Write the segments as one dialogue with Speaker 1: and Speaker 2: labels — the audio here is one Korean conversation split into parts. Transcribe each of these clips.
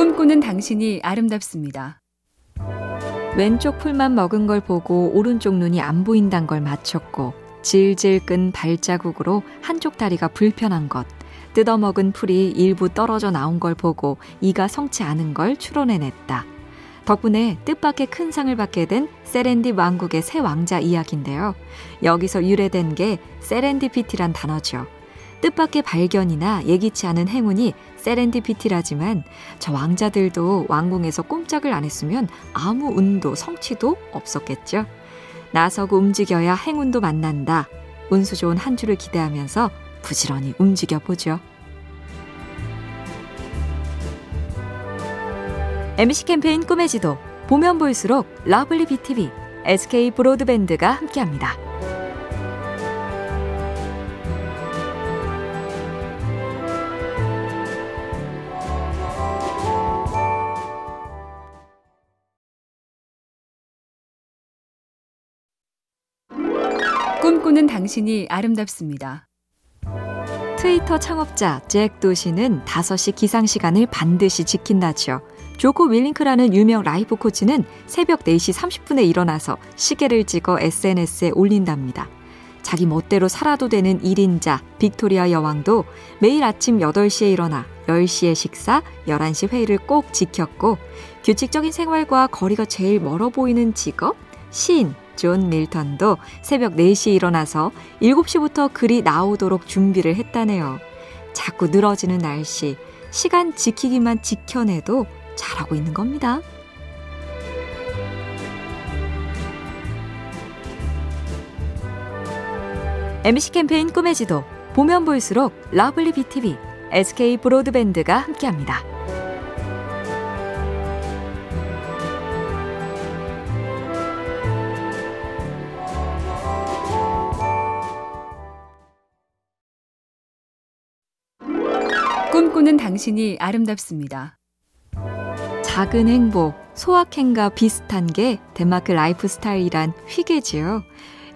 Speaker 1: 꿈꾸는 당신이 아름답습니다.
Speaker 2: 왼쪽 풀만 먹은 걸 보고 오른쪽 눈이 안 보인단 걸 맞췄고 질질 끈 발자국으로 한쪽 다리가 불편한 것 뜯어먹은 풀이 일부 떨어져 나온 걸 보고 이가 성치 않은 걸 추론해냈다. 덕분에 뜻밖의 큰 상을 받게 된 세렌디 왕국의 새 왕자 이야기인데요. 여기서 유래된 게 세렌디피티란 단어죠. 뜻밖의 발견이나 예기치 않은 행운이 serendipity라지만 저 왕자들도 왕궁에서 꼼짝을 안 했으면 아무 운도 성취도 없었겠죠. 나서고 움직여야 행운도 만난다. 운수 좋은 한 주를 기대하면서 부지런히 움직여 보죠. MC 캠페인 꿈의 지도 보면 볼수록 lovely BTV, SK 브로드밴드가 함께합니다.
Speaker 1: 꿈꾸는 당신이 아름답습니다.
Speaker 2: 트위터 창업자 잭 도시는 5시 기상 시간을 반드시 지킨다죠. 조코 윌링크라는 유명 life coach는 새벽 4시 30분에 일어나서 시계를 찍어 SNS에 올린답니다. 자기 멋대로 살아도 되는 1인자 빅토리아 여왕도 매일 아침 8시에 일어나 10시에 식사, 11시 회의를 꼭 지켰고 규칙적인 생활과 거리가 제일 멀어 보이는 직업 시인 존 밀턴도 새벽 4시에 일어나서 7시부터 글이 나오도록 준비를 했다네요. 자꾸 늘어지는 날씨, 시간 지키기만 지켜내도 잘하고 있는 겁니다. MC 캠페인 꿈의 지도 보면 볼수록 lovely BTV, SK 브로드밴드가 함께합니다.
Speaker 1: 꿈꾸는 당신이 아름답습니다.
Speaker 2: 작은 행복, 소확행과 비슷한 게 덴마크 라이프 스타일이란 휘게지요.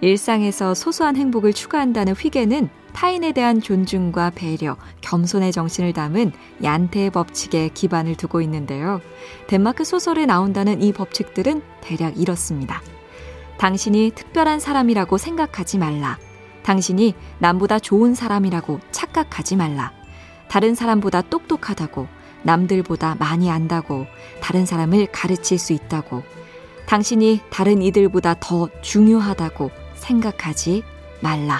Speaker 2: 일상에서 소소한 행복을 추구한다는 휘게는 타인에 대한 존중과 배려, 겸손의 정신을 담은 얀테의 법칙에 기반을 두고 있는데요. 덴마크 소설에 나온다는 이 법칙들은 대략 이렇습니다. 당신이 특별한 사람이라고 생각하지 말라. 당신이 남보다 좋은 사람이라고 착각하지 말라. 다른 사람보다 똑똑하다고, 남들보다 많이 안다고, 다른 사람을 가르칠 수 있다고, 당신이 다른 이들보다 더 중요하다고 생각하지 말라.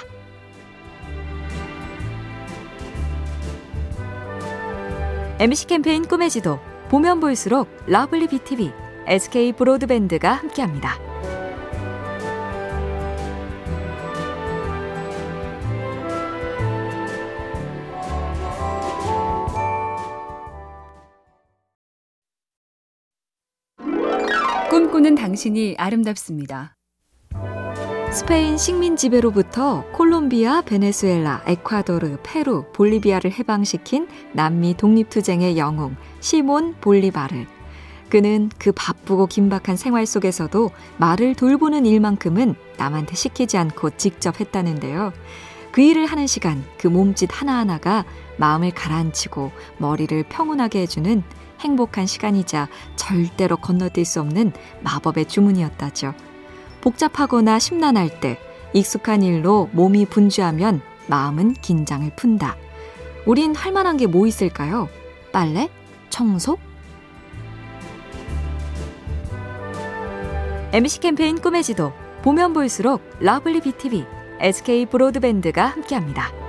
Speaker 2: MC 캠페인 꿈의 지도 보면 볼수록 lovely BTV, SK 브로드밴드가 함께합니다.
Speaker 1: 꿈꾸는 당신이 아름답습니다.
Speaker 2: 스페인 식민 지배로부터 콜롬비아, 베네수엘라, 에콰도르, 페루, 볼리비아를 해방시킨 남미 독립투쟁의 영웅 시몬 볼리바르. 그는 그 바쁘고 긴박한 생활 속에서도 말을 돌보는 일만큼은 남한테 시키지 않고 직접 했다는데요. 그 일을 하는 시간, 그 몸짓 하나하나가 마음을 가라앉히고 머리를 평온하게 해주는 행복한 시간이자 절대로 건너뛸 수 없는 마법의 주문이었다죠. 복잡하거나 심란할 때 익숙한 일로 몸이 분주하면 마음은 긴장을 푼다. 우린 할 만한 게 뭐 있을까요? 빨래? 청소? MC 캠페인 꿈의 지도 보면 볼수록 lovely BTV, SK 브로드밴드가 함께합니다.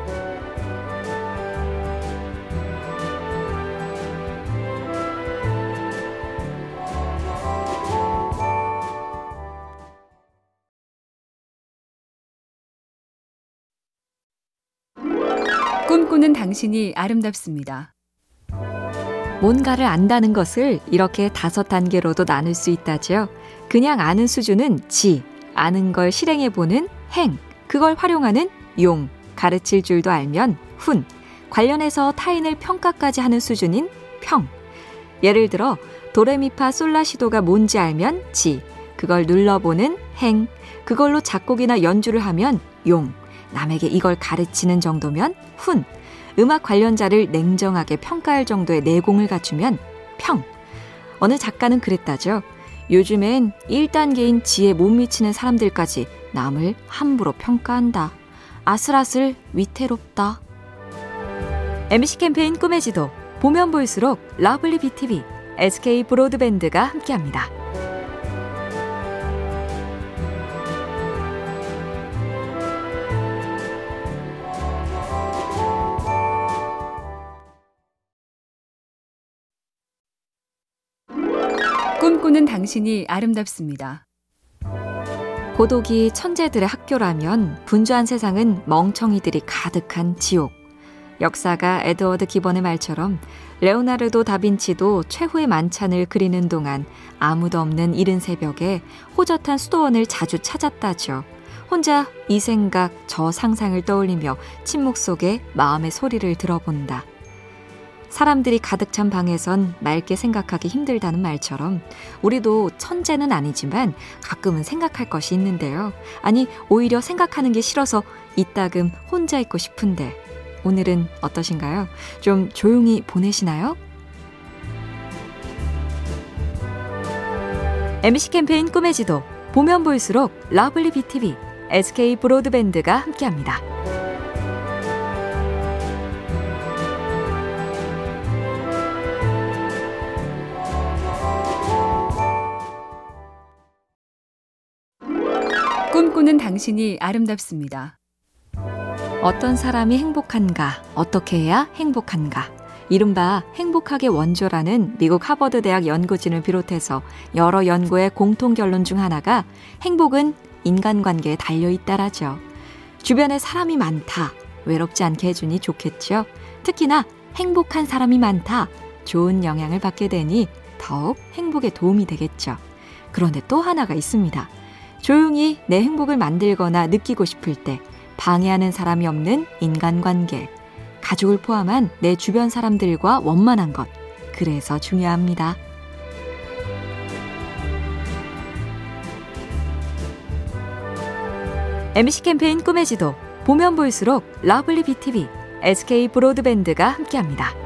Speaker 1: 꿈꾸는 당신이 아름답습니다.
Speaker 2: 뭔가를 안다는 것을 이렇게 다섯 단계로도 나눌 수 있다지요. 그냥 아는 수준은 지, 아는 걸 실행해보는 행, 그걸 활용하는 용, 가르칠 줄도 알면 훈, 관련해서 타인을 평가까지 하는 수준인 평. 예를 들어 도레미파 솔라시도가 뭔지 알면 지, 그걸 눌러보는 행, 그걸로 작곡이나 연주를 하면 용, 남에게 이걸 가르치는 정도면 훈, 음악 관련자를 냉정하게 평가할 정도의 내공을 갖추면 평. 어느 작가는 그랬다죠. 요즘엔 1단계인 지에 못 미치는 사람들까지 남을 함부로 평가한다. 아슬아슬 위태롭다. MC 캠페인 꿈의 지도 보면 볼수록 lovely BTV, SK 브로드밴드가 함께합니다.
Speaker 1: 꿈꾸는 당신이 아름답습니다.
Speaker 2: 고독이 천재들의 학교라면 분주한 세상은 멍청이들이 가득한 지옥. 역사가 에드워드 기본의 말처럼 레오나르도 다빈치도 최후의 만찬을 그리는 동안 아무도 없는 이른 새벽에 호젓한 수도원을 자주 찾았다죠. 혼자 이 생각, 저 상상을 떠올리며 침묵 속에 마음의 소리를 들어본다. 사람들이 가득 찬 방에선 맑게 생각하기 힘들다는 말처럼 우리도 천재는 아니지만 가끔은 생각할 것이 있는데요. 아니, 오히려 생각하는 게 싫어서 이따금 혼자 있고 싶은데 오늘은 어떠신가요? 좀 조용히 보내시나요? MC 캠페인 꿈의 지도 보면 볼수록 lovely BTV, SK 브로드밴드가 함께합니다.
Speaker 1: 꿈꾸는 당신이 아름답습니다.
Speaker 2: 어떤 사람이 행복한가, 어떻게 해야 행복한가. 이른바 행복하게 원조라는 미국 하버드 대학 연구진을 비롯해서 여러 연구의 공통 결론 중 하나가 행복은 인간관계에 달려 있다라죠. 주변에 사람이 많다. 외롭지 않게 해주니 좋겠죠. 특히나 행복한 사람이 많다. 좋은 영향을 받게 되니 더욱 행복에 도움이 되겠죠. 그런데 또 하나가 있습니다. 조용히 내 행복을 만들거나 느끼고 싶을 때 방해하는 사람이 없는 인간관계. 가족을 포함한 내 주변 사람들과 원만한 것. 그래서 중요합니다. MC 캠페인 꿈의 지도 보면 볼수록 lovely BTV, SK 브로드밴드가 함께합니다.